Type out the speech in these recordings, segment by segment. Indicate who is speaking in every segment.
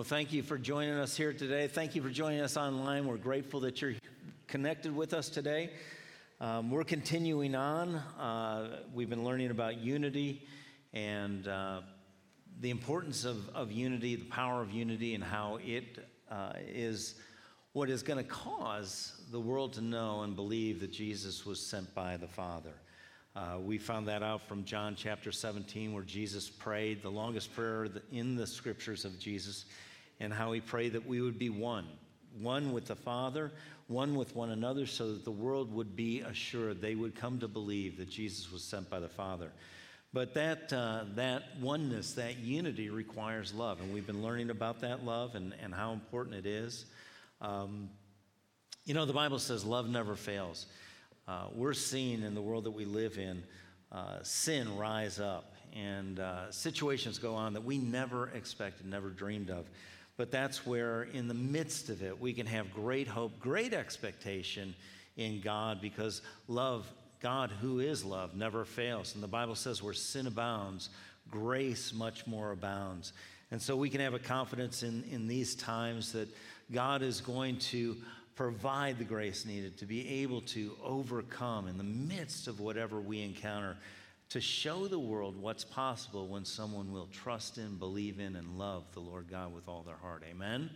Speaker 1: Well, thank you for joining us here today. Thank you for joining us online. We're grateful that you're connected with us today. Um, we're continuing on. Uh, we've been learning about unity and uh, the importance of, of unity, the power of unity, and how it uh, is what is going to cause the world to know and believe that Jesus was sent by the Father. Uh, we found that out from John chapter 17, where Jesus prayed, the longest prayer in the scriptures of Jesus, and how we pray that we would be one one with the Father, one with one another, so that the world would be assured, they would come to believe that Jesus was sent by the Father. But that, uh, that oneness, that unity requires love. And we've been learning about that love and, and how important it is. Um, you know, the Bible says love never fails. Uh, we're seeing in the world that we live in uh, sin rise up and uh, situations go on that we never expected, never dreamed of. But that's where, in the midst of it, we can have great hope, great expectation in God because love, God who is love, never fails. And the Bible says where sin abounds, grace much more abounds. And so we can have a confidence in, in these times that God is going to provide the grace needed to be able to overcome in the midst of whatever we encounter to show the world what's possible when someone will trust in, believe in, and love the Lord God with all their heart. Amen.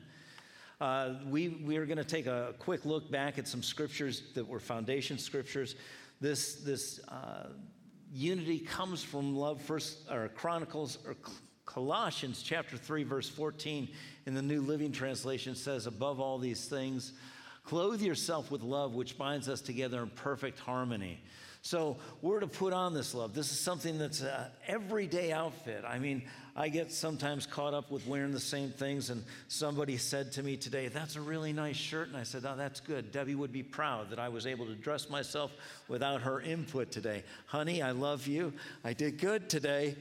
Speaker 1: Uh, we, we are going to take a quick look back at some scriptures that were foundation scriptures. This, this uh, unity comes from love, first, or Chronicles, or Colossians chapter 3, verse 14 in the New Living Translation says, Above all these things, clothe yourself with love, which binds us together in perfect harmony. So we're to put on this love. This is something that's an everyday outfit. I mean, I get sometimes caught up with wearing the same things, and somebody said to me today, That's a really nice shirt. And I said, Oh, that's good. Debbie would be proud that I was able to dress myself without her input today. Honey, I love you. I did good today.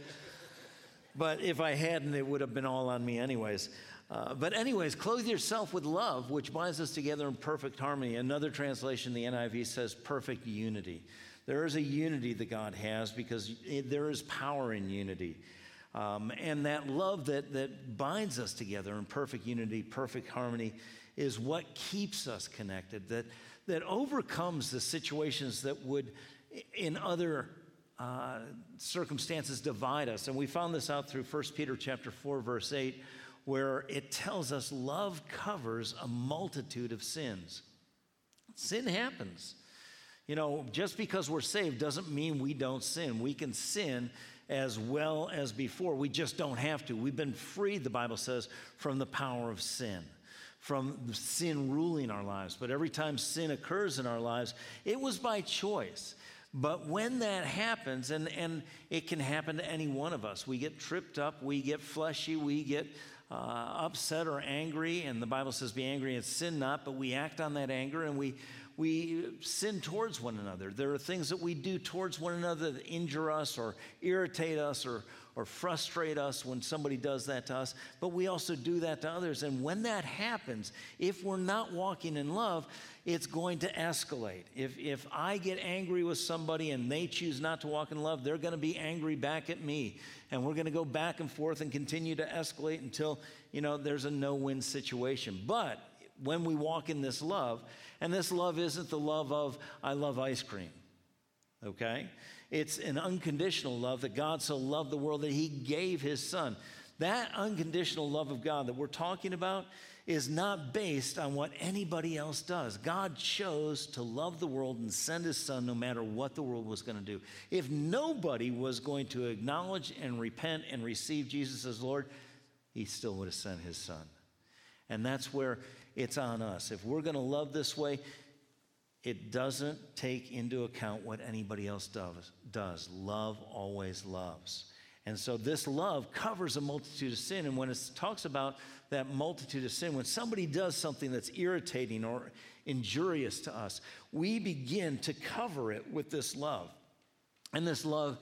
Speaker 1: But if I hadn't, it would have been all on me, anyways. Uh, but, anyways, clothe yourself with love, which binds us together in perfect harmony. Another translation, the NIV says perfect unity. There is a unity that God has because there is power in unity. Um, and that love that, that binds us together in perfect unity, perfect harmony, is what keeps us connected, that, that overcomes the situations that would, in other uh, circumstances, divide us. And we found this out through 1 Peter chapter 4, verse 8, where it tells us love covers a multitude of sins. Sin happens. You know, just because we're saved doesn't mean we don't sin. We can sin as well as before. We just don't have to. We've been freed, the Bible says, from the power of sin, from sin ruling our lives. But every time sin occurs in our lives, it was by choice. But when that happens, and, and it can happen to any one of us, we get tripped up, we get fleshy, we get uh, upset or angry, and the Bible says, be angry and sin not, but we act on that anger and we, we sin towards one another. There are things that we do towards one another that injure us or irritate us or, or frustrate us when somebody does that to us, but we also do that to others. And when that happens, if we're not walking in love, it's going to escalate. If, if I get angry with somebody and they choose not to walk in love, they're going to be angry back at me. And we're going to go back and forth and continue to escalate until, you know, there's a no win situation. But when we walk in this love, and this love isn't the love of, I love ice cream, okay? It's an unconditional love that God so loved the world that he gave his son. That unconditional love of God that we're talking about is not based on what anybody else does. God chose to love the world and send his son no matter what the world was going to do. If nobody was going to acknowledge and repent and receive Jesus as Lord, he still would have sent his son. And that's where it's on us. If we're going to love this way, it doesn't take into account what anybody else does, does. Love always loves. And so this love covers a multitude of sin. And when it talks about that multitude of sin, when somebody does something that's irritating or injurious to us, we begin to cover it with this love. And this love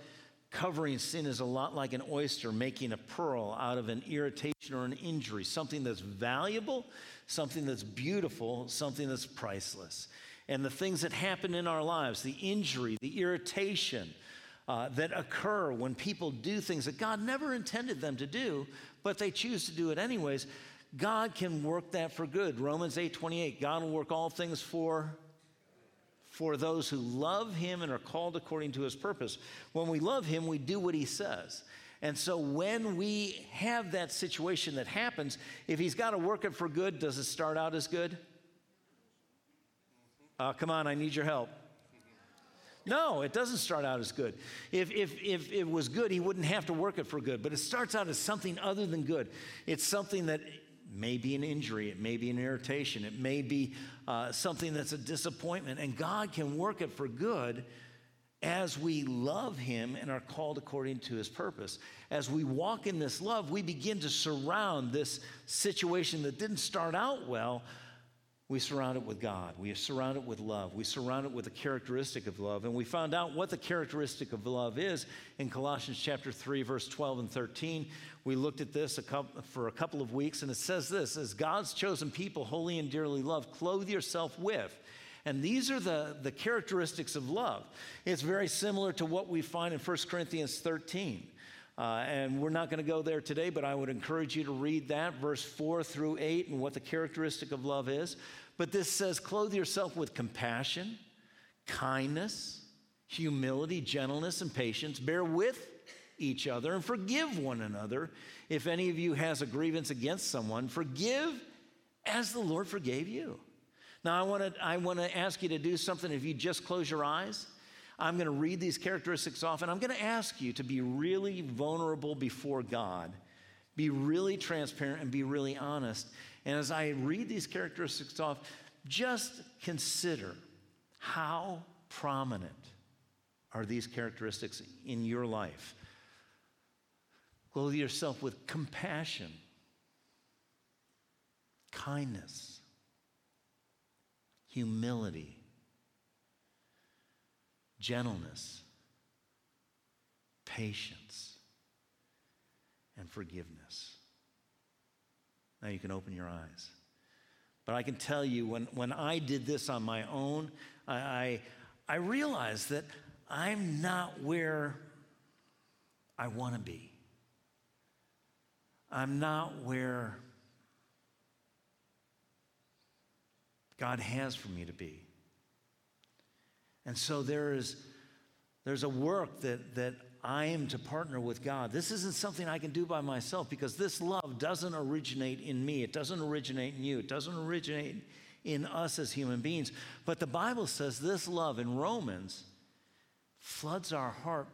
Speaker 1: covering sin is a lot like an oyster making a pearl out of an irritation or an injury, something that's valuable, something that's beautiful, something that's priceless. And the things that happen in our lives, the injury, the irritation, uh, that occur when people do things that God never intended them to do, but they choose to do it anyways. God can work that for good. Romans 8 28, God will work all things for for those who love him and are called according to his purpose. When we love him, we do what he says. And so when we have that situation that happens, if he's got to work it for good, does it start out as good? Uh, come on, I need your help. No, it doesn't start out as good. If, if, if it was good, he wouldn't have to work it for good. But it starts out as something other than good. It's something that may be an injury, it may be an irritation, it may be uh, something that's a disappointment. And God can work it for good as we love Him and are called according to His purpose. As we walk in this love, we begin to surround this situation that didn't start out well we surround it with God. We surround it with love. We surround it with the characteristic of love. And we found out what the characteristic of love is in Colossians chapter 3, verse 12 and 13. We looked at this a couple, for a couple of weeks, and it says this As God's chosen people, holy and dearly loved, clothe yourself with. And these are the, the characteristics of love. It's very similar to what we find in 1 Corinthians 13. Uh, and we're not going to go there today, but I would encourage you to read that, verse 4 through 8, and what the characteristic of love is. But this says, clothe yourself with compassion, kindness, humility, gentleness, and patience. Bear with each other and forgive one another. If any of you has a grievance against someone, forgive as the Lord forgave you. Now, I want to I want to ask you to do something. If you just close your eyes, I'm going to read these characteristics off, and I'm going to ask you to be really vulnerable before God, be really transparent, and be really honest. And as I read these characteristics off, just consider how prominent are these characteristics in your life. Clothe yourself with compassion, kindness, humility, gentleness, patience, and forgiveness. Now you can open your eyes. But I can tell you, when, when I did this on my own, I, I, I realized that I'm not where I want to be. I'm not where God has for me to be. And so there is there's a work that, that I am to partner with God. This isn't something I can do by myself because this love doesn't originate in me. It doesn't originate in you. It doesn't originate in us as human beings. But the Bible says this love in Romans floods our heart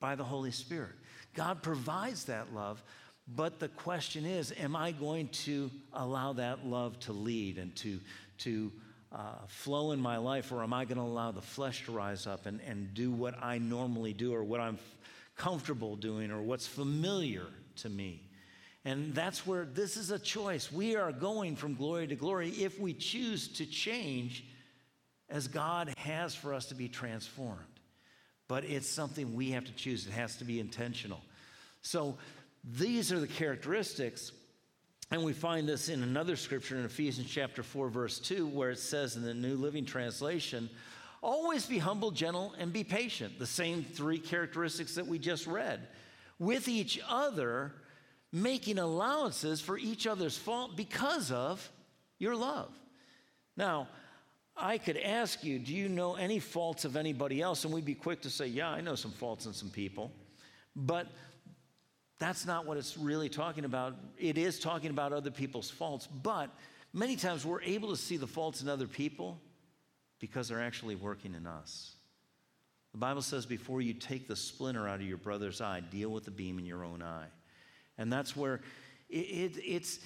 Speaker 1: by the Holy Spirit. God provides that love, but the question is, am I going to allow that love to lead and to, to uh, flow in my life, or am I going to allow the flesh to rise up and, and do what I normally do, or what I'm comfortable doing, or what's familiar to me? And that's where this is a choice. We are going from glory to glory if we choose to change as God has for us to be transformed. But it's something we have to choose, it has to be intentional. So these are the characteristics and we find this in another scripture in Ephesians chapter 4, verse 2, where it says in the New Living Translation, always be humble, gentle, and be patient. The same three characteristics that we just read. With each other, making allowances for each other's fault because of your love. Now, I could ask you, do you know any faults of anybody else? And we'd be quick to say, yeah, I know some faults in some people. But that's not what it's really talking about. It is talking about other people's faults, but many times we're able to see the faults in other people because they're actually working in us. The Bible says, before you take the splinter out of your brother's eye, deal with the beam in your own eye. And that's where it, it, it's,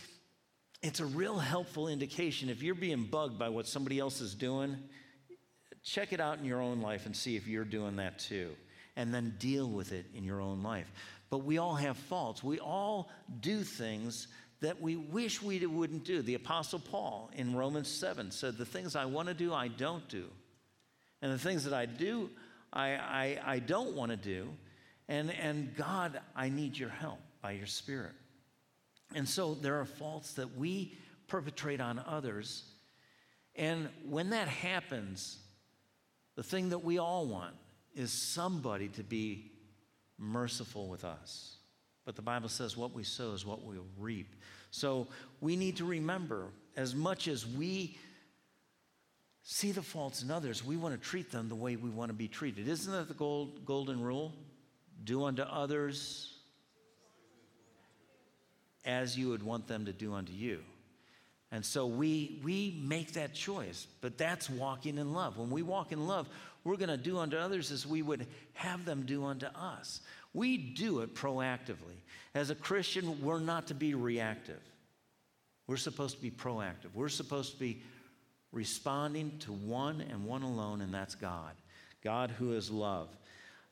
Speaker 1: it's a real helpful indication. If you're being bugged by what somebody else is doing, check it out in your own life and see if you're doing that too. And then deal with it in your own life. But we all have faults. We all do things that we wish we wouldn't do. The Apostle Paul in Romans 7 said, The things I want to do, I don't do. And the things that I do, I, I, I don't want to do. And, and God, I need your help by your Spirit. And so there are faults that we perpetrate on others. And when that happens, the thing that we all want is somebody to be merciful with us. But the Bible says what we sow is what we'll reap. So we need to remember as much as we see the faults in others, we want to treat them the way we want to be treated. Isn't that the gold, golden rule? Do unto others as you would want them to do unto you. And so we, we make that choice, but that's walking in love. When we walk in love, we're going to do unto others as we would have them do unto us. We do it proactively. As a Christian, we're not to be reactive. We're supposed to be proactive. We're supposed to be responding to one and one alone, and that's God. God who is love.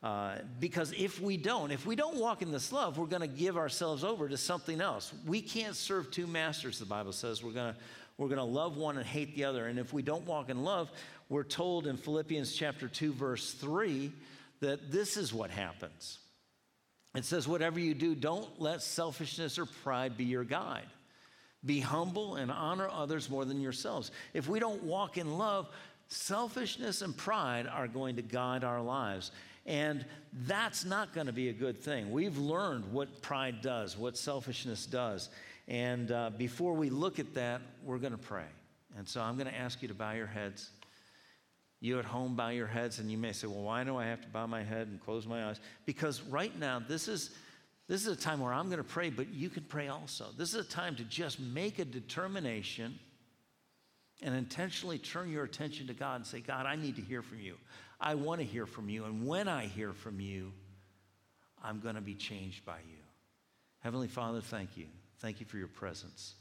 Speaker 1: Uh, because if we don't, if we don't walk in this love, we're going to give ourselves over to something else. We can't serve two masters, the Bible says. We're going we're to love one and hate the other. And if we don't walk in love, we're told in Philippians chapter 2 verse 3 that this is what happens. It says whatever you do, don't let selfishness or pride be your guide. Be humble and honor others more than yourselves. If we don't walk in love, selfishness and pride are going to guide our lives. And that's not going to be a good thing. We've learned what pride does, what selfishness does. And uh, before we look at that, we're going to pray. And so I'm going to ask you to bow your heads. You at home, bow your heads, and you may say, Well, why do I have to bow my head and close my eyes? Because right now, this is, this is a time where I'm going to pray, but you can pray also. This is a time to just make a determination and intentionally turn your attention to God and say, God, I need to hear from you. I want to hear from you. And when I hear from you, I'm going to be changed by you. Heavenly Father, thank you. Thank you for your presence.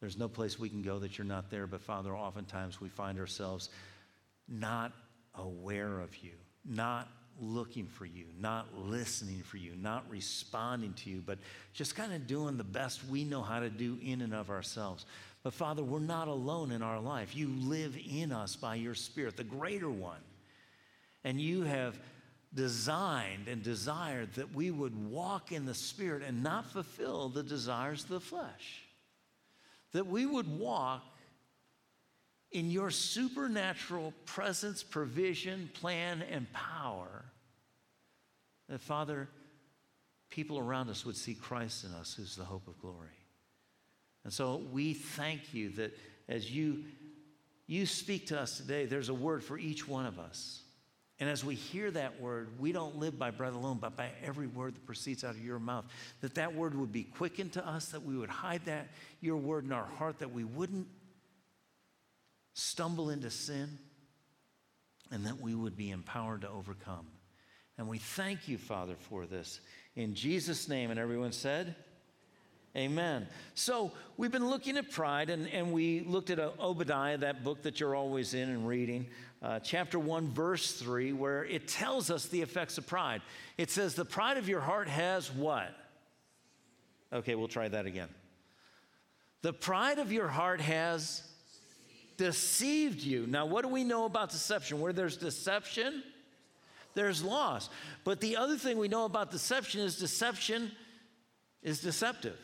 Speaker 1: There's no place we can go that you're not there, but Father, oftentimes we find ourselves not aware of you, not looking for you, not listening for you, not responding to you, but just kind of doing the best we know how to do in and of ourselves. But Father, we're not alone in our life. You live in us by your Spirit, the greater one. And you have designed and desired that we would walk in the Spirit and not fulfill the desires of the flesh. That we would walk in your supernatural presence, provision, plan, and power. That, Father, people around us would see Christ in us, who's the hope of glory. And so we thank you that as you, you speak to us today, there's a word for each one of us. And as we hear that word, we don't live by bread alone, but by every word that proceeds out of your mouth. That that word would be quickened to us, that we would hide that your word in our heart, that we wouldn't stumble into sin, and that we would be empowered to overcome. And we thank you, Father, for this. In Jesus' name, and everyone said, Amen. So we've been looking at pride, and, and we looked at Obadiah, that book that you're always in and reading uh, chapter 1, verse 3, where it tells us the effects of pride. It says, The pride of your heart has what? Okay, we'll try that again. The pride of your heart has deceived you. Now, what do we know about deception? Where there's deception, there's loss. But the other thing we know about deception is deception is deceptive.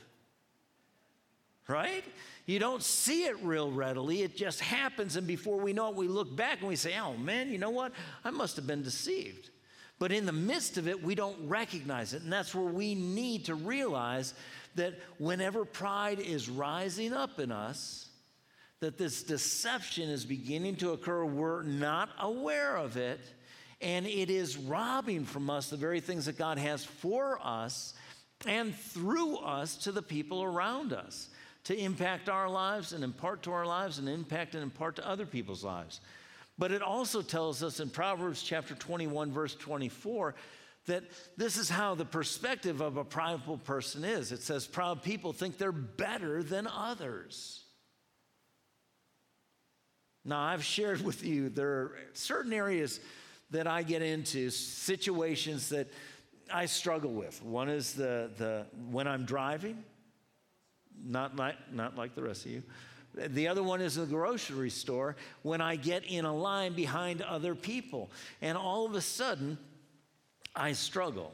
Speaker 1: Right? You don't see it real readily. It just happens. And before we know it, we look back and we say, oh man, you know what? I must have been deceived. But in the midst of it, we don't recognize it. And that's where we need to realize that whenever pride is rising up in us, that this deception is beginning to occur, we're not aware of it, and it is robbing from us the very things that God has for us and through us to the people around us to impact our lives and impart to our lives and impact and impart to other people's lives. But it also tells us in Proverbs chapter 21, verse 24, that this is how the perspective of a prideful person is. It says, Proud people think they're better than others. Now, I've shared with you there are certain areas that I get into, situations that I struggle with. One is the, the when I'm driving, not like, not like the rest of you. The other one is the grocery store when I get in a line behind other people. And all of a sudden, I struggle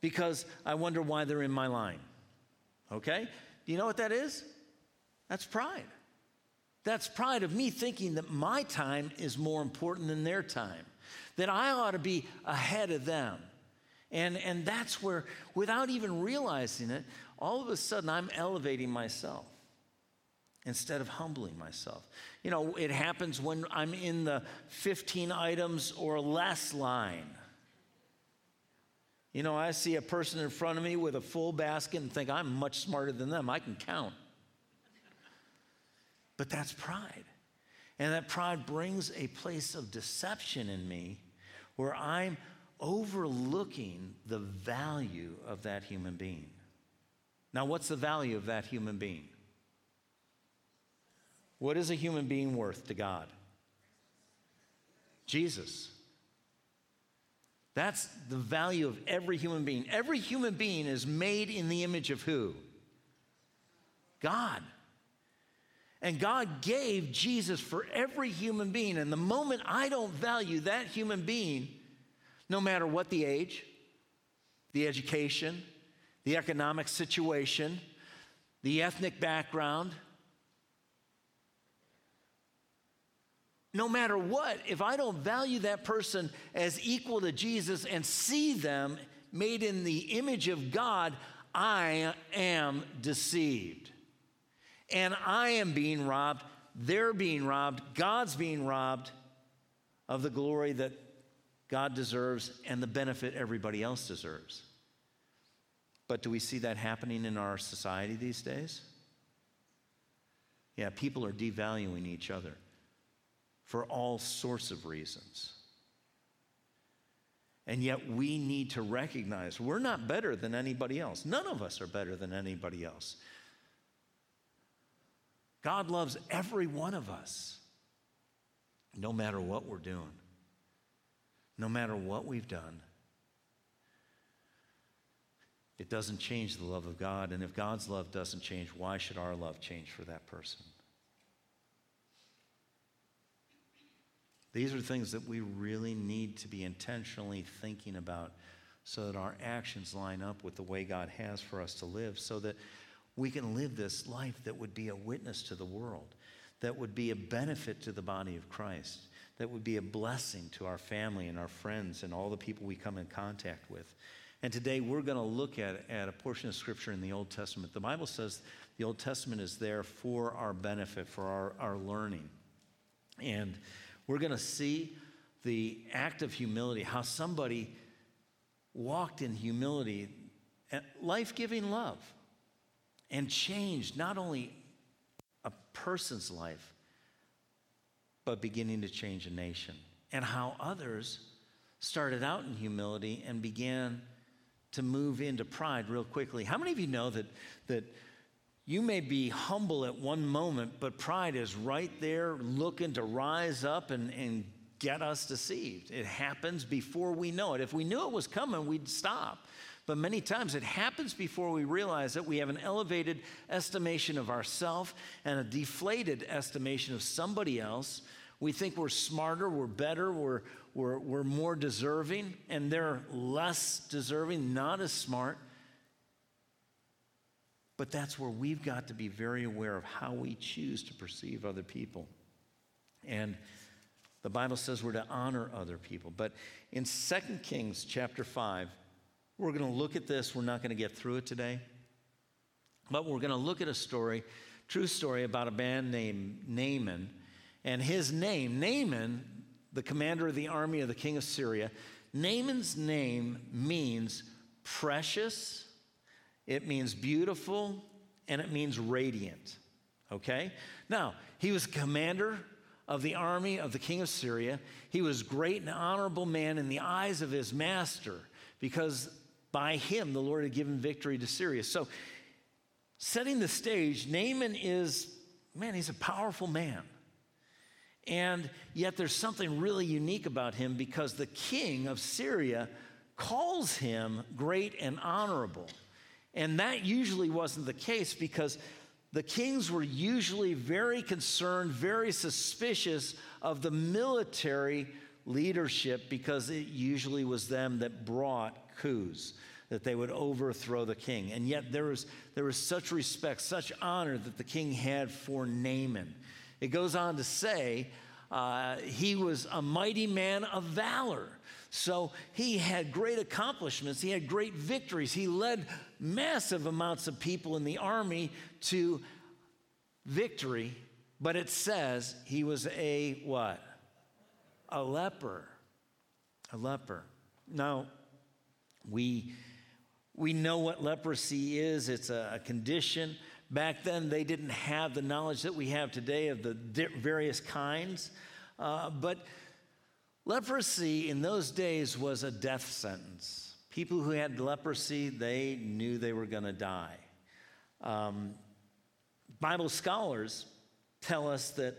Speaker 1: because I wonder why they're in my line. Okay? Do you know what that is? That's pride. That's pride of me thinking that my time is more important than their time, that I ought to be ahead of them. And, and that's where, without even realizing it, all of a sudden I'm elevating myself. instead of humbling myself. You know, it happens when I'm in the 15 items or less line. You know, I see a person in front of me with a full basket and think I'm much smarter than them. I can count. But that's pride. And that pride brings a place of deception in me where I'm overlooking the value of that human being. Now, what's the value of that human being? What is a human being worth to God? Jesus. That's the value of every human being. Every human being is made in the image of who? God. And God gave Jesus for every human being. And the moment I don't value that human being, no matter what the age, the education, the economic situation, the ethnic background, no matter what, if I don't value that person as equal to Jesus and see them made in the image of God, I am deceived. And I am being robbed, they're being robbed, God's being robbed of the glory that God deserves and the benefit everybody else deserves. But do we see that happening in our society these days? Yeah, people are devaluing each other for all sorts of reasons. And yet we need to recognize we're not better than anybody else. None of us are better than anybody else. God loves every one of us, no matter what we're doing, no matter what we've done. It doesn't change the love of God. And if God's love doesn't change, why should our love change for that person? These are things that we really need to be intentionally thinking about so that our actions line up with the way God has for us to live, so that we can live this life that would be a witness to the world, that would be a benefit to the body of Christ, that would be a blessing to our family and our friends and all the people we come in contact with. And today we're going to look at, at a portion of Scripture in the Old Testament. The Bible says the Old Testament is there for our benefit, for our, our learning. And we're going to see the act of humility, how somebody walked in humility, life giving love, and changed not only a person's life, but beginning to change a nation. And how others started out in humility and began to move into pride real quickly. How many of you know that, that you may be humble at one moment, but pride is right there looking to rise up and, and get us deceived? It happens before we know it. If we knew it was coming, we'd stop. But many times it happens before we realize that we have an elevated estimation of ourselves and a deflated estimation of somebody else. We think we're smarter, we're better, we're, we're, we're more deserving, and they're less deserving, not as smart. But that's where we've got to be very aware of how we choose to perceive other people. And the Bible says we're to honor other people. But in 2 Kings chapter 5, we're going to look at this. We're not going to get through it today. But we're going to look at a story, true story about a man named Naaman. And his name, Naaman, the commander of the army of the king of Syria, Naaman's name means precious, it means beautiful, and it means radiant. Okay? Now, he was commander of the army of the king of Syria. He was great and honorable man in the eyes of his master because by him the Lord had given victory to Syria. So, setting the stage, Naaman is, man, he's a powerful man. And yet there's something really unique about him because the king of Syria calls him great and honorable. And that usually wasn't the case because the kings were usually very concerned, very suspicious of the military leadership because it usually was them that brought coups, that they would overthrow the king. And yet there was, there was such respect, such honor that the king had for Naaman. It goes on to say, uh, he was a mighty man of valor. So he had great accomplishments, he had great victories. He led massive amounts of people in the army to victory, but it says he was a what? A leper. A leper. Now, we, we know what leprosy is, it's a, a condition. Back then, they didn't have the knowledge that we have today of the various kinds. Uh, but leprosy in those days was a death sentence. People who had leprosy, they knew they were going to die. Um, Bible scholars tell us that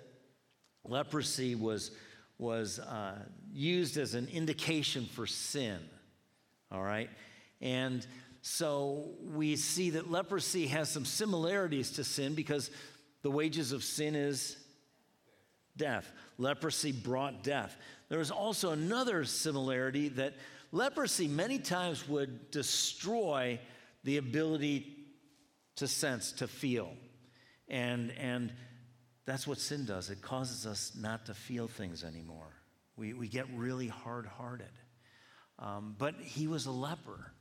Speaker 1: leprosy was, was uh, used as an indication for sin, all right? And so we see that leprosy has some similarities to sin because the wages of sin is death. Leprosy brought death. There is also another similarity that leprosy many times would destroy the ability to sense, to feel. And, and that's what sin does. It causes us not to feel things anymore. We, we get really hard hearted. Um, but he was a leper.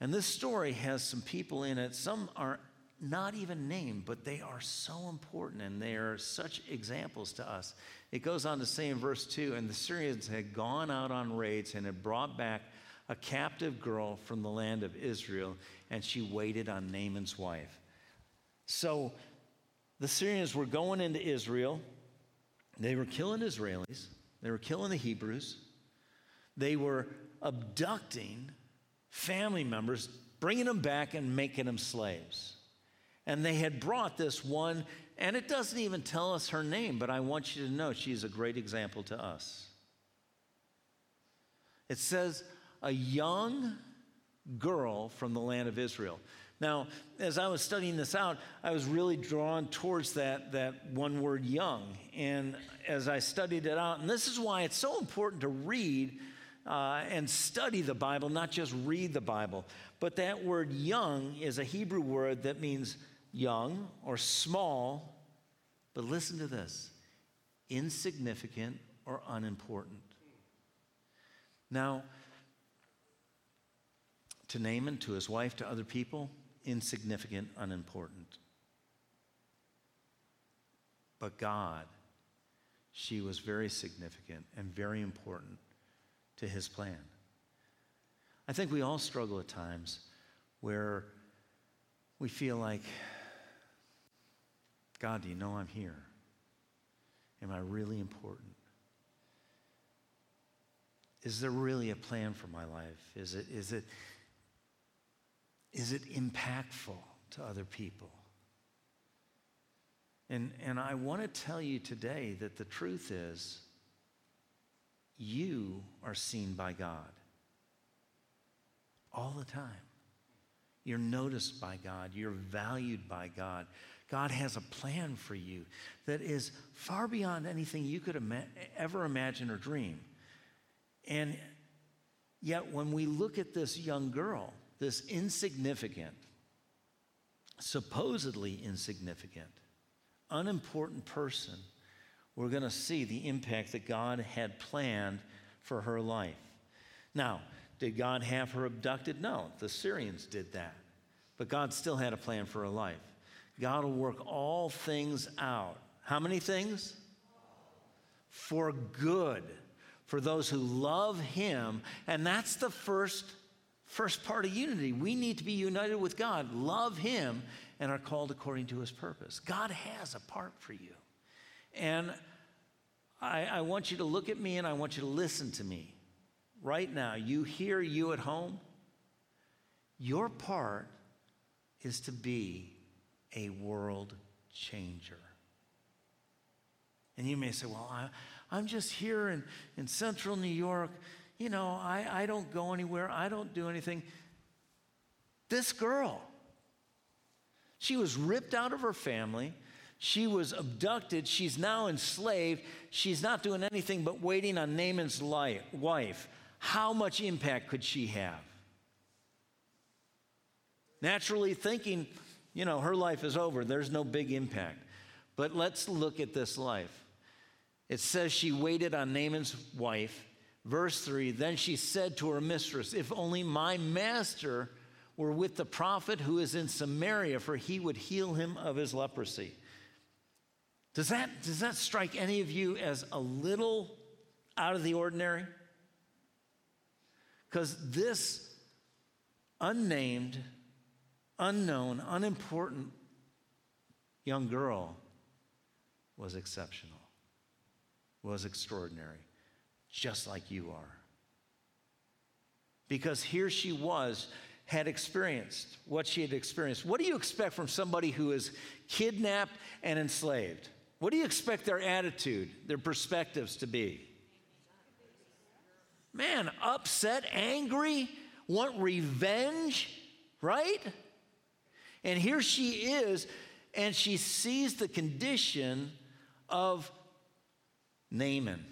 Speaker 1: And this story has some people in it. Some are not even named, but they are so important and they are such examples to us. It goes on to say in verse 2 and the Syrians had gone out on raids and had brought back a captive girl from the land of Israel, and she waited on Naaman's wife. So the Syrians were going into Israel. They were killing Israelis, they were killing the Hebrews, they were abducting family members, bringing them back and making them slaves. And they had brought this one, and it doesn't even tell us her name, but I want you to know she's a great example to us. It says, a young girl from the land of Israel. Now, as I was studying this out, I was really drawn towards that, that one word young. And as I studied it out, and this is why it's so important to read uh, and study the Bible, not just read the Bible. But that word young is a Hebrew word that means young or small. But listen to this insignificant or unimportant. Now, to Naaman, to his wife, to other people, insignificant, unimportant. But God, she was very significant and very important to his plan. I think we all struggle at times where we feel like, God, do you know I'm here? Am I really important? Is there really a plan for my life? Is it, is it, is it impactful to other people? And, and I want to tell you today that the truth is you are seen by God all the time. You're noticed by God. You're valued by God. God has a plan for you that is far beyond anything you could ima- ever imagine or dream. And yet, when we look at this young girl, this insignificant, supposedly insignificant, unimportant person, we're going to see the impact that God had planned for her life. Now, did God have her abducted? No, the Syrians did that. But God still had a plan for her life. God will work all things out. How many things? For good, for those who love Him. And that's the first, first part of unity. We need to be united with God, love Him, and are called according to His purpose. God has a part for you. And I, I want you to look at me and I want you to listen to me. Right now, you hear you at home, your part is to be a world changer. And you may say, well, I, am just here in, in central New York. You know, I, I don't go anywhere, I don't do anything. This girl, she was ripped out of her family. She was abducted. She's now enslaved. She's not doing anything but waiting on Naaman's life, wife. How much impact could she have? Naturally thinking, you know, her life is over. There's no big impact. But let's look at this life. It says she waited on Naaman's wife. Verse 3 Then she said to her mistress, If only my master were with the prophet who is in Samaria, for he would heal him of his leprosy. Does that, does that strike any of you as a little out of the ordinary? Because this unnamed, unknown, unimportant young girl was exceptional, was extraordinary, just like you are. Because here she was, had experienced what she had experienced. What do you expect from somebody who is kidnapped and enslaved? What do you expect their attitude, their perspectives to be? Man, upset, angry, want revenge, right? And here she is, and she sees the condition of Naaman.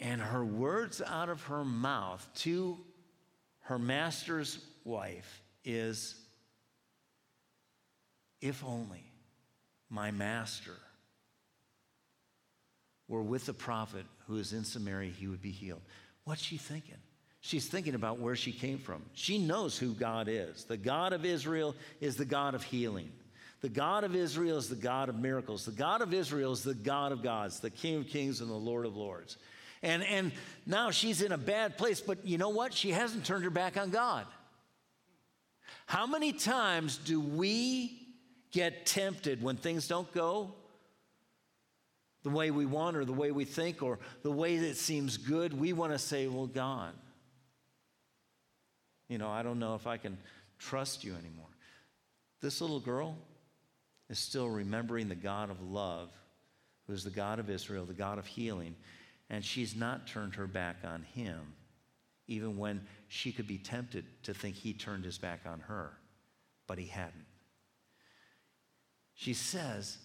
Speaker 1: And her words out of her mouth to her master's wife is, If only my master were with the prophet who is in Samaria, he would be healed. What's she thinking? She's thinking about where she came from. She knows who God is. The God of Israel is the God of healing. The God of Israel is the God of miracles. The God of Israel is the God of gods, the King of kings and the Lord of lords. And, and now she's in a bad place, but you know what? She hasn't turned her back on God. How many times do we get tempted when things don't go the way we want or the way we think or the way that seems good? We want to say, Well, God, you know, I don't know if I can trust you anymore. This little girl, is still remembering the God of love, who is the God of Israel, the God of healing, and she's not turned her back on him, even when she could be tempted to think he turned his back on her, but he hadn't. She says,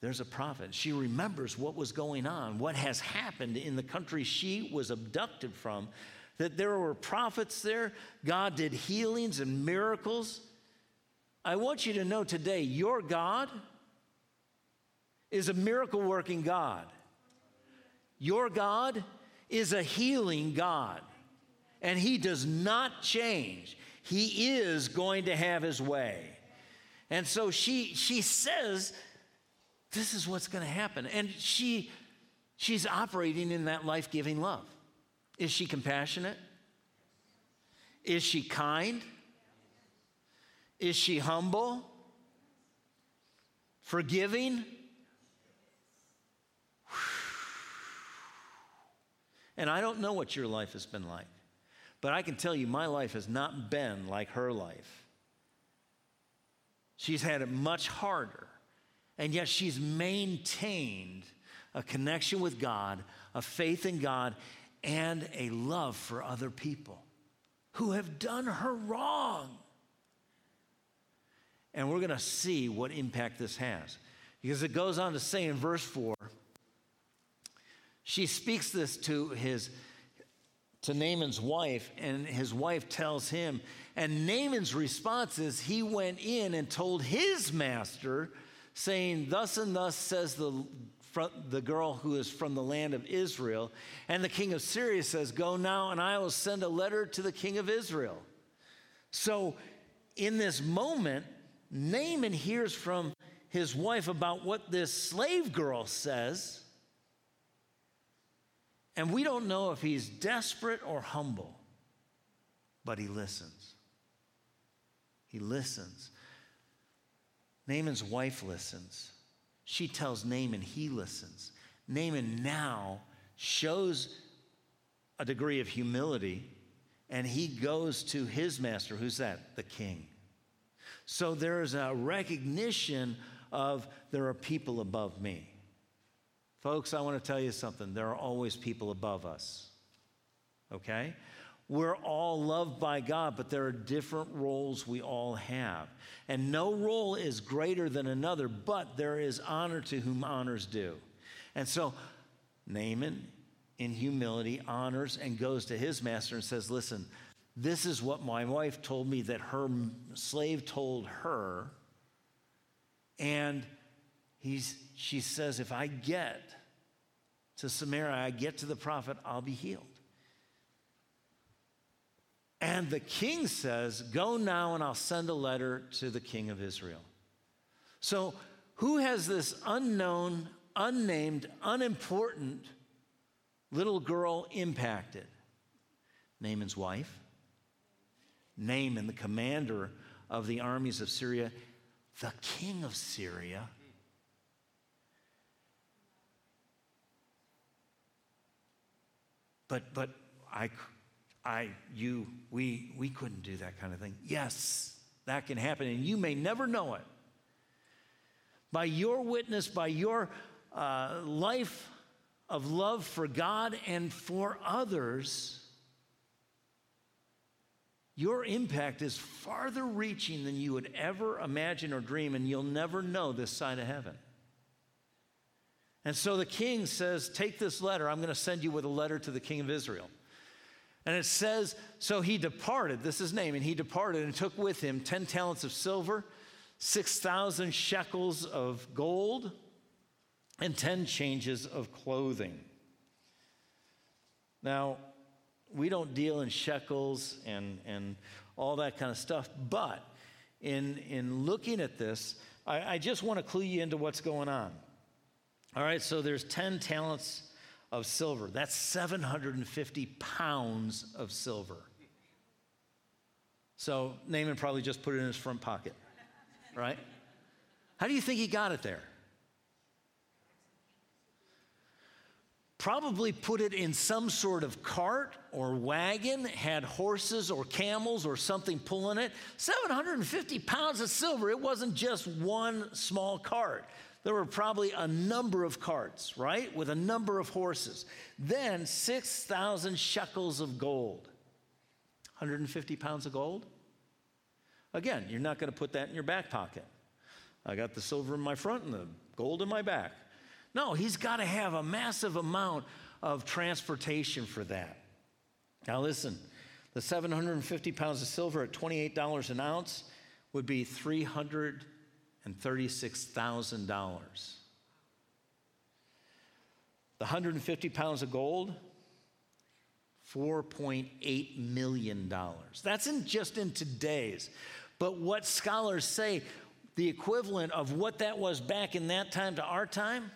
Speaker 1: there's a prophet. She remembers what was going on, what has happened in the country she was abducted from, that there were prophets there. God did healings and miracles. I want you to know today your God is a miracle working God. Your God is a healing God, and He does not change. He is going to have His way. And so she, she says, This is what's going to happen. And she, she's operating in that life giving love. Is she compassionate? Is she kind? Is she humble? Forgiving? And I don't know what your life has been like, but I can tell you my life has not been like her life. She's had it much harder, and yet she's maintained a connection with God, a faith in God, and a love for other people who have done her wrong. And we're going to see what impact this has. Because it goes on to say in verse 4, she speaks this to his to Naaman's wife, and his wife tells him, and Naaman's response is he went in and told his master, saying, Thus and thus says the, the girl who is from the land of Israel. And the king of Syria says, Go now, and I will send a letter to the king of Israel. So, in this moment, Naaman hears from his wife about what this slave girl says. And we don't know if he's desperate or humble, but he listens. He listens. Naaman's wife listens. She tells Naaman he listens. Naaman now shows a degree of humility and he goes to his master. Who's that? The king. So there is a recognition of there are people above me. Folks, I want to tell you something. There are always people above us. Okay? We're all loved by God, but there are different roles we all have. And no role is greater than another, but there is honor to whom honors due. And so Naaman, in humility, honors and goes to his master and says, Listen, this is what my wife told me that her slave told her. And he's, she says, If I get to Samaria, I get to the prophet, I'll be healed. And the king says, Go now and I'll send a letter to the king of Israel. So, who has this unknown, unnamed, unimportant little girl impacted? Naaman's wife. Naaman, the commander of the armies of Syria, the king of Syria. But, but I, I, you, we, we couldn't do that kind of thing. Yes, that can happen, and you may never know it. By your witness, by your uh, life of love for God and for others, your impact is farther reaching than you would ever imagine or dream, and you'll never know this side of heaven. And so the king says, Take this letter. I'm going to send you with a letter to the king of Israel. And it says, So he departed, this is his name, and he departed and took with him 10 talents of silver, 6,000 shekels of gold, and 10 changes of clothing. Now, we don't deal in shekels and, and all that kind of stuff, but in, in looking at this, I, I just want to clue you into what's going on. All right, so there's 10 talents of silver. That's 750 pounds of silver. So Naaman probably just put it in his front pocket, right? How do you think he got it there? Probably put it in some sort of cart or wagon, had horses or camels or something pulling it. 750 pounds of silver. It wasn't just one small cart there were probably a number of carts, right, with a number of horses. Then 6,000 shekels of gold. 150 pounds of gold? Again, you're not going to put that in your back pocket. I got the silver in my front and the gold in my back. No, he's got to have a massive amount of transportation for that. Now, listen, the 750 pounds of silver at $28 an ounce would be 300 and $36,000. The 150 pounds of gold, $4.8 million. That's in just in today's. But what scholars say, the equivalent of what that was back in that time to our time,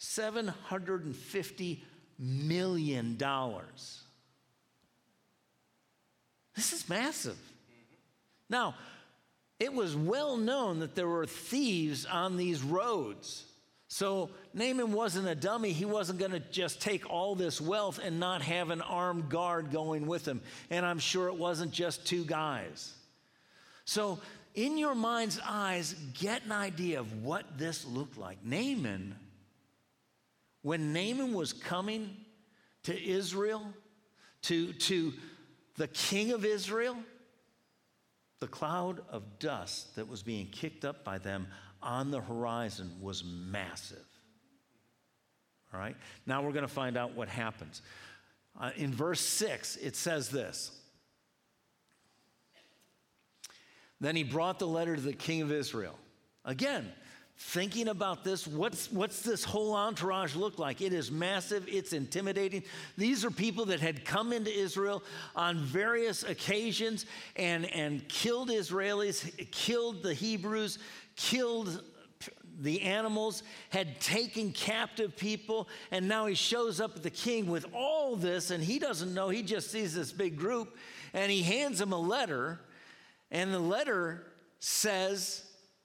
Speaker 1: $750 million. This is massive. Now, it was well known that there were thieves on these roads. So Naaman wasn't a dummy. He wasn't going to just take all this wealth and not have an armed guard going with him. And I'm sure it wasn't just two guys. So, in your mind's eyes, get an idea of what this looked like. Naaman, when Naaman was coming to Israel, to, to the king of Israel, the cloud of dust that was being kicked up by them on the horizon was massive. All right? Now we're going to find out what happens. Uh, in verse 6, it says this Then he brought the letter to the king of Israel. Again, thinking about this, what's, what's this whole entourage look like? It is massive, it's intimidating. These are people that had come into Israel on various occasions and, and killed Israelis, killed the Hebrews, killed the animals, had taken captive people, and now he shows up at the king with all this, and he doesn't know, he just sees this big group, and he hands him a letter, and the letter says,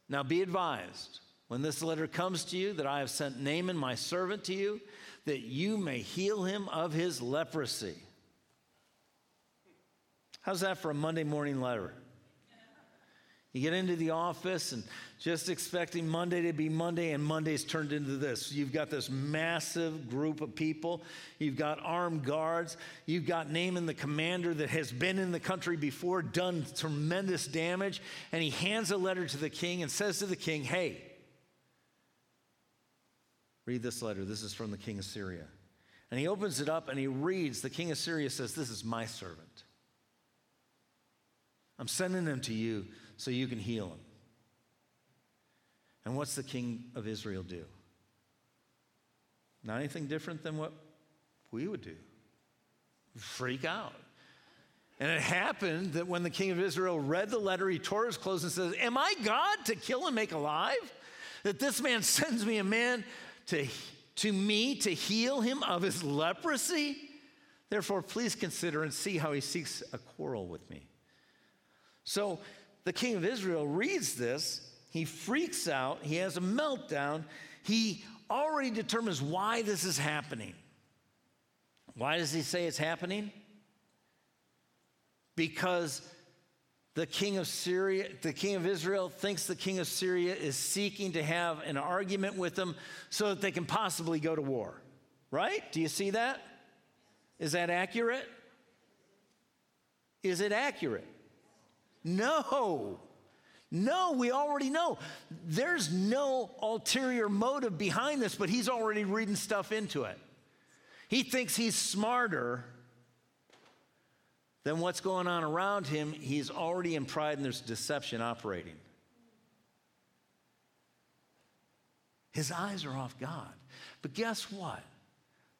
Speaker 1: Now be advised when this letter comes to you, that I have sent Naaman, my servant, to you, that you may heal him of his leprosy. How's that for a Monday morning letter? You get into the office and just expecting Monday to be Monday, and Monday's turned into this. You've got this massive group of people. You've got armed guards. You've got Naaman, the commander that has been in the country before, done tremendous damage. And he hands a letter to the king and says to the king, Hey, Read this letter. This is from the king of Syria. And he opens it up and he reads. The king of Syria says, This is my servant. I'm sending him to you so you can heal him. And what's the king of Israel do? Not anything different than what we would do freak out. And it happened that when the king of Israel read the letter, he tore his clothes and says, Am I God to kill and make alive? That this man sends me a man to, to me to heal him of his leprosy? Therefore, please consider and see how he seeks a quarrel with me. So the king of Israel reads this, he freaks out, he has a meltdown, he already determines why this is happening. Why does he say it's happening? Because the king of Syria, the king of Israel thinks the king of Syria is seeking to have an argument with them so that they can possibly go to war. Right? Do you see that? Is that accurate? Is it accurate? No. No, we already know. There's no ulterior motive behind this, but he's already reading stuff into it. He thinks he's smarter than what's going on around him. He's already in pride and there's deception operating. His eyes are off God. But guess what?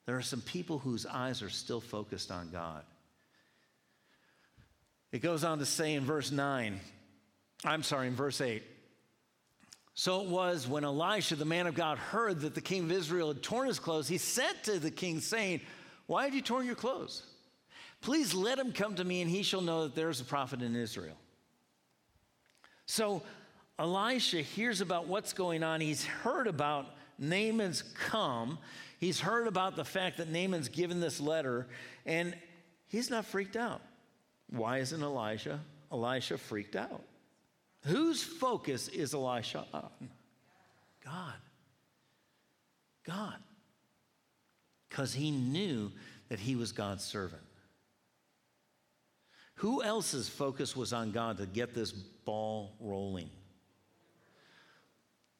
Speaker 1: There are some people whose eyes are still focused on God. It goes on to say in verse 9, I'm sorry, in verse 8. So it was when Elisha, the man of God, heard that the king of Israel had torn his clothes, he sent to the king, saying, Why have you torn your clothes? Please let him come to me, and he shall know that there is a prophet in Israel. So Elisha hears about what's going on. He's heard about Naaman's come. He's heard about the fact that Naaman's given this letter, and he's not freaked out. Why isn't Elisha? Elisha freaked out? Whose focus is Elisha on? God. God. Because he knew that he was God's servant. Who else's focus was on God to get this ball rolling?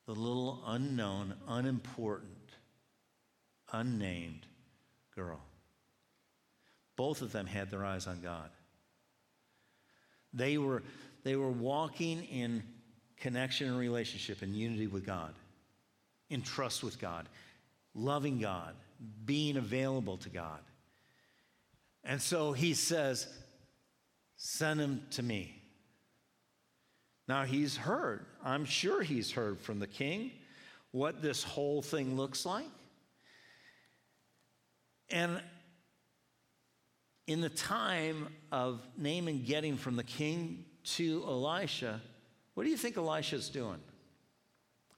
Speaker 1: The little unknown, unimportant, unnamed girl. Both of them had their eyes on God. They were, they were walking in connection and relationship and unity with God, in trust with God, loving God, being available to God. And so he says, Send him to me. Now he's heard, I'm sure he's heard from the king what this whole thing looks like. And in the time of Naaman getting from the king to Elisha, what do you think Elisha's doing?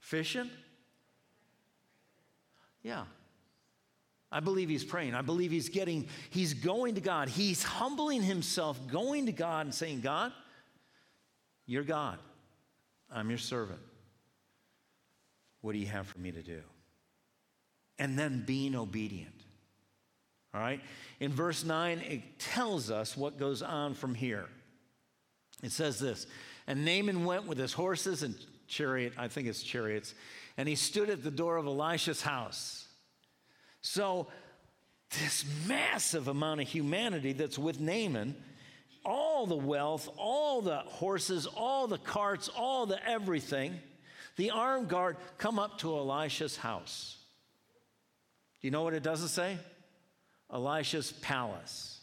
Speaker 1: Fishing? Yeah. I believe he's praying. I believe he's getting, he's going to God. He's humbling himself, going to God and saying, God, you're God. I'm your servant. What do you have for me to do? And then being obedient. All right? In verse 9, it tells us what goes on from here. It says this And Naaman went with his horses and chariot, I think it's chariots, and he stood at the door of Elisha's house. So, this massive amount of humanity that's with Naaman, all the wealth, all the horses, all the carts, all the everything, the armed guard come up to Elisha's house. Do you know what it doesn't say? Elisha's palace.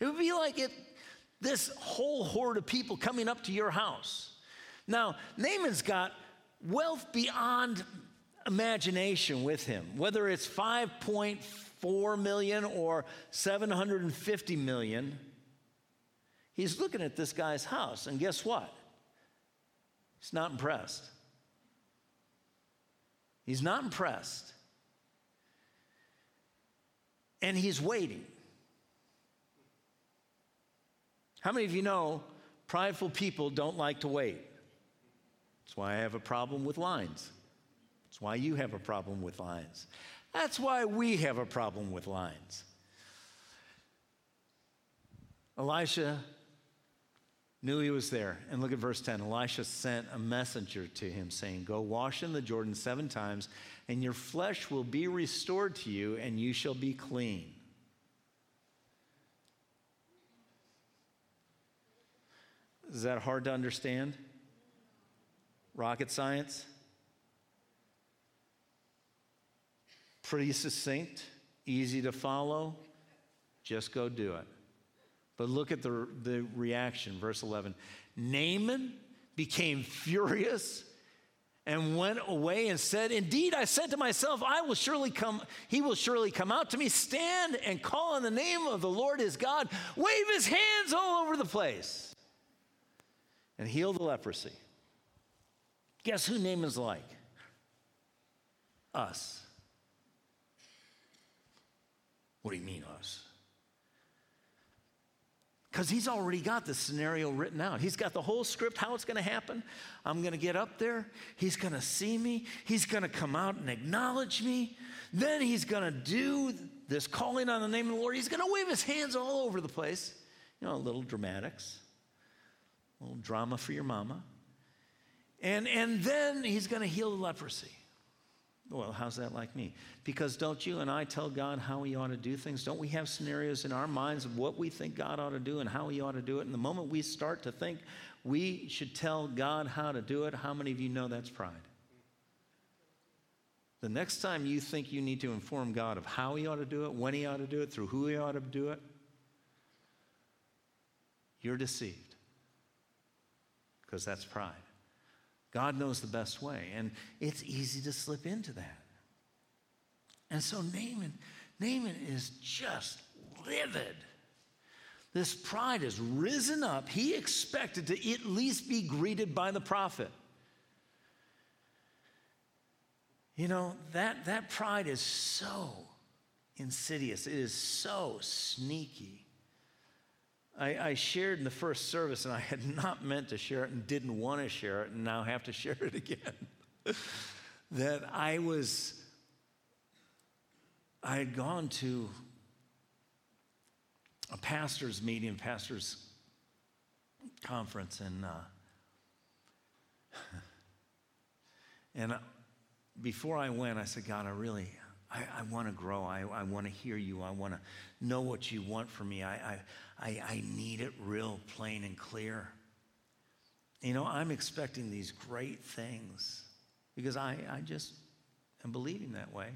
Speaker 1: It would be like it, this whole horde of people coming up to your house. Now, Naaman's got wealth beyond imagination with him, whether it's 5.4 million or 750 million. He's looking at this guy's house, and guess what? He's not impressed. He's not impressed and he's waiting. How many of you know prideful people don't like to wait? That's why I have a problem with lines. Why you have a problem with lines. That's why we have a problem with lines. Elisha knew he was there. And look at verse 10. Elisha sent a messenger to him saying, Go wash in the Jordan seven times, and your flesh will be restored to you, and you shall be clean. Is that hard to understand? Rocket science? Pretty succinct, easy to follow. Just go do it. But look at the, the reaction, verse 11. Naaman became furious and went away and said, Indeed, I said to myself, I will surely come, he will surely come out to me, stand and call on the name of the Lord his God, wave his hands all over the place, and heal the leprosy. Guess who Naaman's like? Us. What do you mean, us? Because he's already got the scenario written out. He's got the whole script, how it's going to happen. I'm going to get up there. He's going to see me. He's going to come out and acknowledge me. Then he's going to do this calling on the name of the Lord. He's going to wave his hands all over the place. You know, a little dramatics, a little drama for your mama. And, and then he's going to heal the leprosy. Well, how's that like me? Because don't you and I tell God how He ought to do things? Don't we have scenarios in our minds of what we think God ought to do and how He ought to do it? And the moment we start to think we should tell God how to do it, how many of you know that's pride? The next time you think you need to inform God of how He ought to do it, when He ought to do it, through who He ought to do it, you're deceived. Because that's pride. God knows the best way, and it's easy to slip into that. And so Naaman, Naaman is just livid. This pride has risen up. He expected to at least be greeted by the prophet. You know, that, that pride is so insidious, it is so sneaky. I, I, shared in the first service, and I had not meant to share it and didn't want to share it, and now have to share it again. that I was, I had gone to a pastor's meeting, pastor's conference, and uh, and before I went, I said, God, I really, I, I want to grow. I, I want to hear you. I want to know what you want from me. I, I, I, need it real plain and clear. You know, I'm expecting these great things because I, I just am believing that way.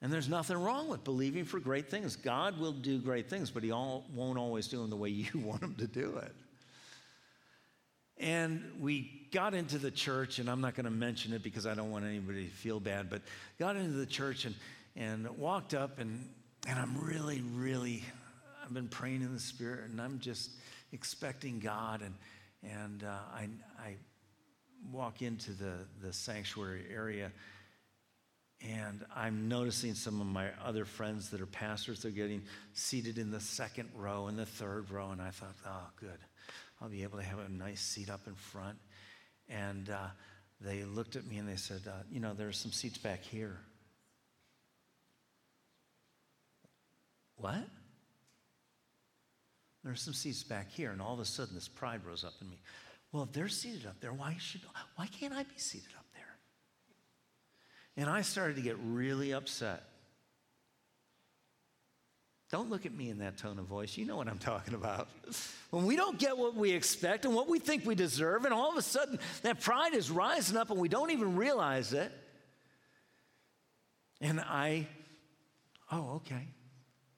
Speaker 1: And there's nothing wrong with believing for great things. God will do great things, but He all, won't always do them the way you want Him to do it. And we got into the church, and I'm not going to mention it because I don't want anybody to feel bad, but got into the church and, and walked up, and, and I'm really, really I've been praying in the Spirit, and I'm just expecting God. And, and uh, I, I walk into the, the sanctuary area, and I'm noticing some of my other friends that are pastors, they're getting seated in the second row and the third row. And I thought, oh, good. I'll be able to have a nice seat up in front. And uh, they looked at me and they said, uh, you know, there's some seats back here. What? There's some seats back here, and all of a sudden this pride rose up in me. Well, if they're seated up there, why should why can't I be seated up there? And I started to get really upset. Don't look at me in that tone of voice. You know what I'm talking about. When we don't get what we expect and what we think we deserve, and all of a sudden that pride is rising up and we don't even realize it. And I, oh, okay.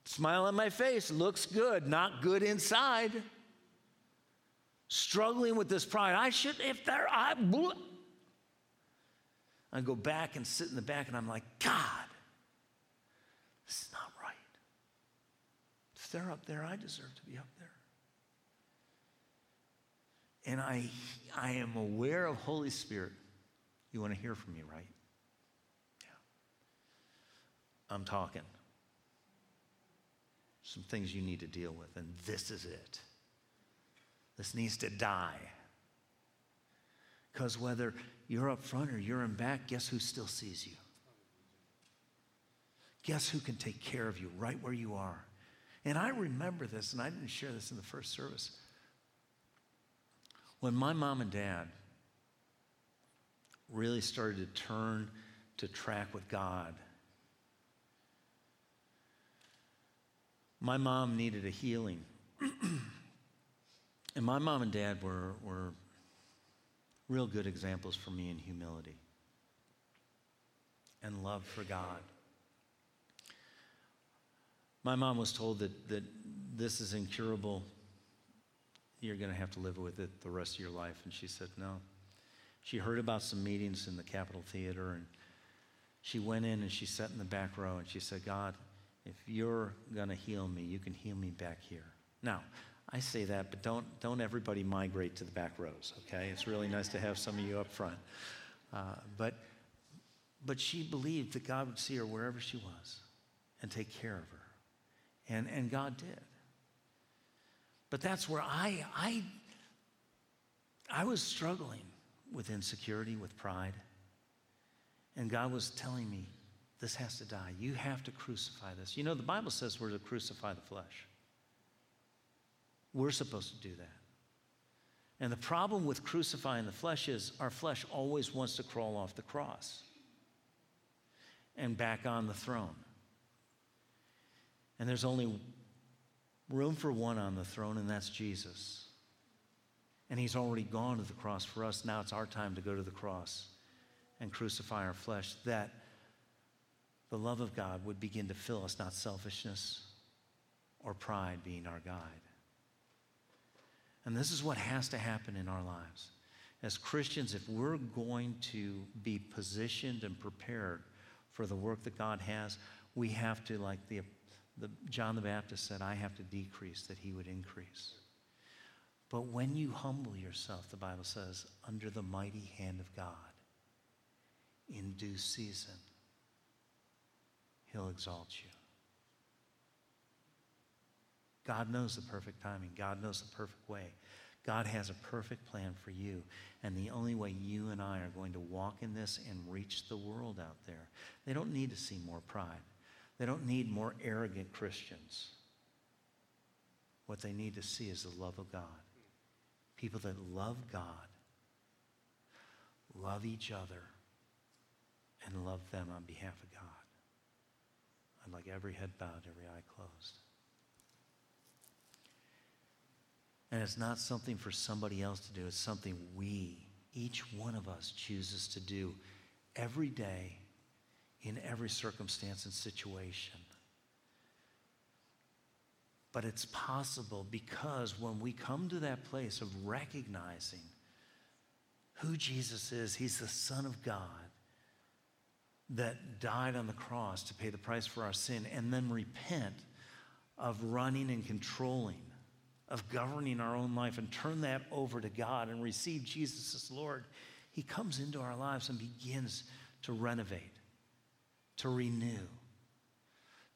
Speaker 1: Smile on my face, looks good, not good inside. Struggling with this pride. I should, if there, I, I go back and sit in the back and I'm like, God, this is not right. They're up there, I deserve to be up there. And I, I am aware of Holy Spirit. You want to hear from me, right? Yeah. I'm talking some things you need to deal with, and this is it. This needs to die. Because whether you're up front or you're in back, guess who still sees you? Guess who can take care of you right where you are? And I remember this, and I didn't share this in the first service. When my mom and dad really started to turn to track with God My mom needed a healing. and my mom and dad were, were real good examples for me in humility and love for God. My mom was told that, that this is incurable. You're going to have to live with it the rest of your life. And she said, No. She heard about some meetings in the Capitol Theater, and she went in and she sat in the back row and she said, God, if you're going to heal me, you can heal me back here. Now, I say that, but don't, don't everybody migrate to the back rows, okay? It's really nice to have some of you up front. Uh, but, but she believed that God would see her wherever she was and take care of her. And, and God did. But that's where I, I, I was struggling with insecurity, with pride. And God was telling me, this has to die. You have to crucify this. You know, the Bible says we're to crucify the flesh. We're supposed to do that. And the problem with crucifying the flesh is our flesh always wants to crawl off the cross and back on the throne. And there's only room for one on the throne, and that's Jesus. And he's already gone to the cross for us. Now it's our time to go to the cross and crucify our flesh, that the love of God would begin to fill us, not selfishness or pride being our guide. And this is what has to happen in our lives. As Christians, if we're going to be positioned and prepared for the work that God has, we have to, like the, the John the Baptist said, I have to decrease that he would increase. But when you humble yourself, the Bible says, under the mighty hand of God, in due season, he'll exalt you. God knows the perfect timing. God knows the perfect way. God has a perfect plan for you. And the only way you and I are going to walk in this and reach the world out there, they don't need to see more pride. They don't need more arrogant Christians. What they need to see is the love of God people that love God, love each other, and love them on behalf of God. I'd like every head bowed, every eye closed. And it's not something for somebody else to do, it's something we, each one of us, chooses to do every day in every circumstance and situation. But it's possible because when we come to that place of recognizing who Jesus is, He's the Son of God that died on the cross to pay the price for our sin, and then repent of running and controlling, of governing our own life, and turn that over to God and receive Jesus as Lord, He comes into our lives and begins to renovate, to renew,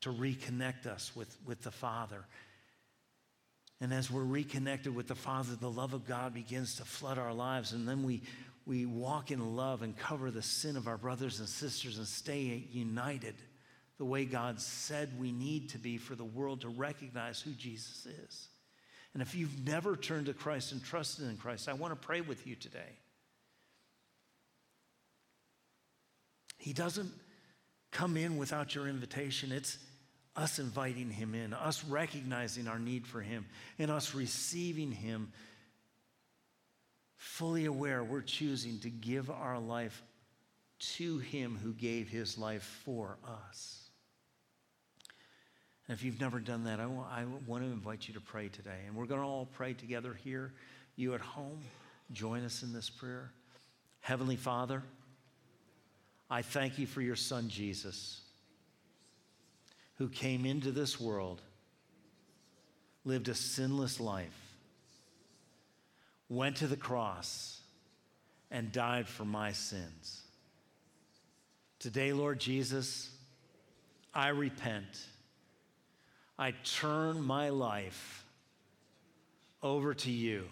Speaker 1: to reconnect us with, with the Father and as we're reconnected with the Father, the love of God begins to flood our lives. And then we, we walk in love and cover the sin of our brothers and sisters and stay united the way God said we need to be for the world to recognize who Jesus is. And if you've never turned to Christ and trusted in Christ, I want to pray with you today. He doesn't come in without your invitation. It's us inviting him in, us recognizing our need for him, and us receiving him fully aware we're choosing to give our life to him who gave his life for us. And if you've never done that, I want, I want to invite you to pray today. And we're going to all pray together here. You at home, join us in this prayer. Heavenly Father, I thank you for your son, Jesus who came into this world, lived a sinless life, went to the cross, and died for my sins. Today, Lord Jesus, I repent. I turn my life over to you.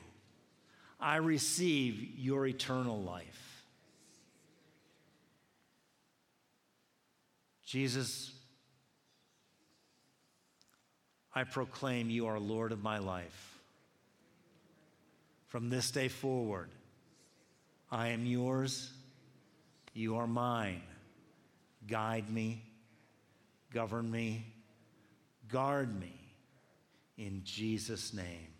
Speaker 1: I receive your eternal life. Jesus, I proclaim you are Lord of my life. From this day forward, I am yours, you are mine. Guide me, govern me, guard me. In Jesus' name.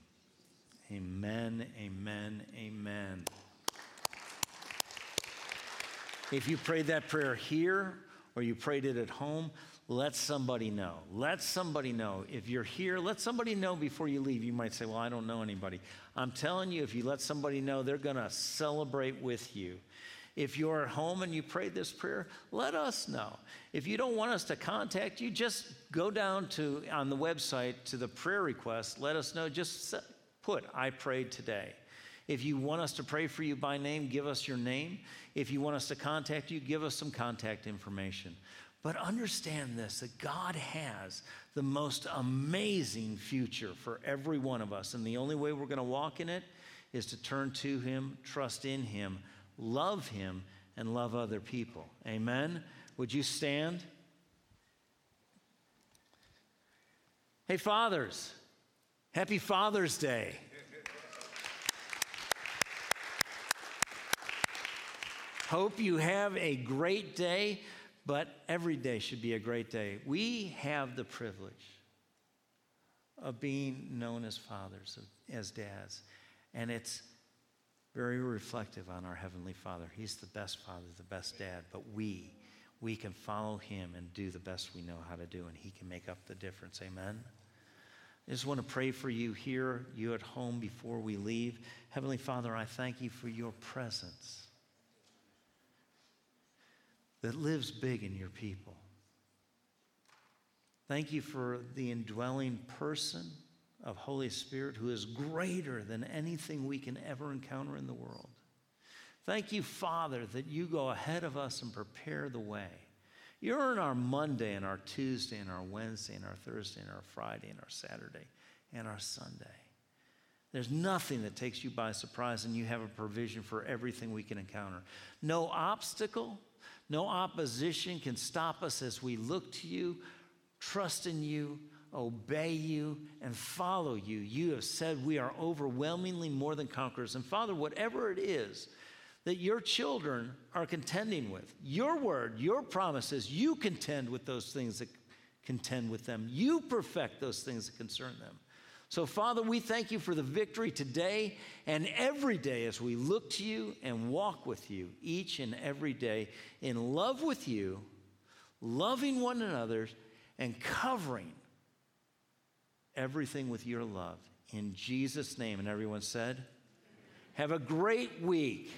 Speaker 1: Amen, amen, amen. If you prayed that prayer here or you prayed it at home, let somebody know. Let somebody know. If you're here, let somebody know before you leave. You might say, Well, I don't know anybody. I'm telling you, if you let somebody know, they're going to celebrate with you. If you're at home and you prayed this prayer, let us know. If you don't want us to contact you, just go down to on the website to the prayer request. Let us know. Just put, I prayed today. If you want us to pray for you by name, give us your name. If you want us to contact you, give us some contact information. But understand this that God has the most amazing future for every one of us. And the only way we're going to walk in it is to turn to Him, trust in Him, love Him, and love other people. Amen? Would you stand? Hey, fathers, happy Father's Day. Hope you have a great day, but every day should be a great day. We have the privilege of being known as fathers, as dads, and it's very reflective on our Heavenly Father. He's the best father, the best dad, but we, we can follow Him and do the best we know how to do, and He can make up the difference. Amen? I just want to pray for you here, you at home before we leave. Heavenly Father, I thank you for your presence that lives big in your people. Thank you for the indwelling person of Holy Spirit who is greater than anything we can ever encounter in the world. Thank you, Father, that you go ahead of us and prepare the way. You're in our Monday and our Tuesday and our Wednesday and our Thursday and our Friday and our Saturday and our Sunday. There's nothing that takes you by surprise, and you have a provision for everything we can encounter. No obstacle, no opposition can stop us as we look to you, trust in you, obey you, and follow you. You have said we are overwhelmingly more than conquerors. And Father, whatever it is that your children are contending with, your word, your promises, you contend with those things that contend with them. You perfect those things that concern them. So, Father, we thank you for the victory today and every day as we look to you and walk with you each and every day in love with you, loving one another, and covering everything with your love. In Jesus' name. And everyone said, Have a great week.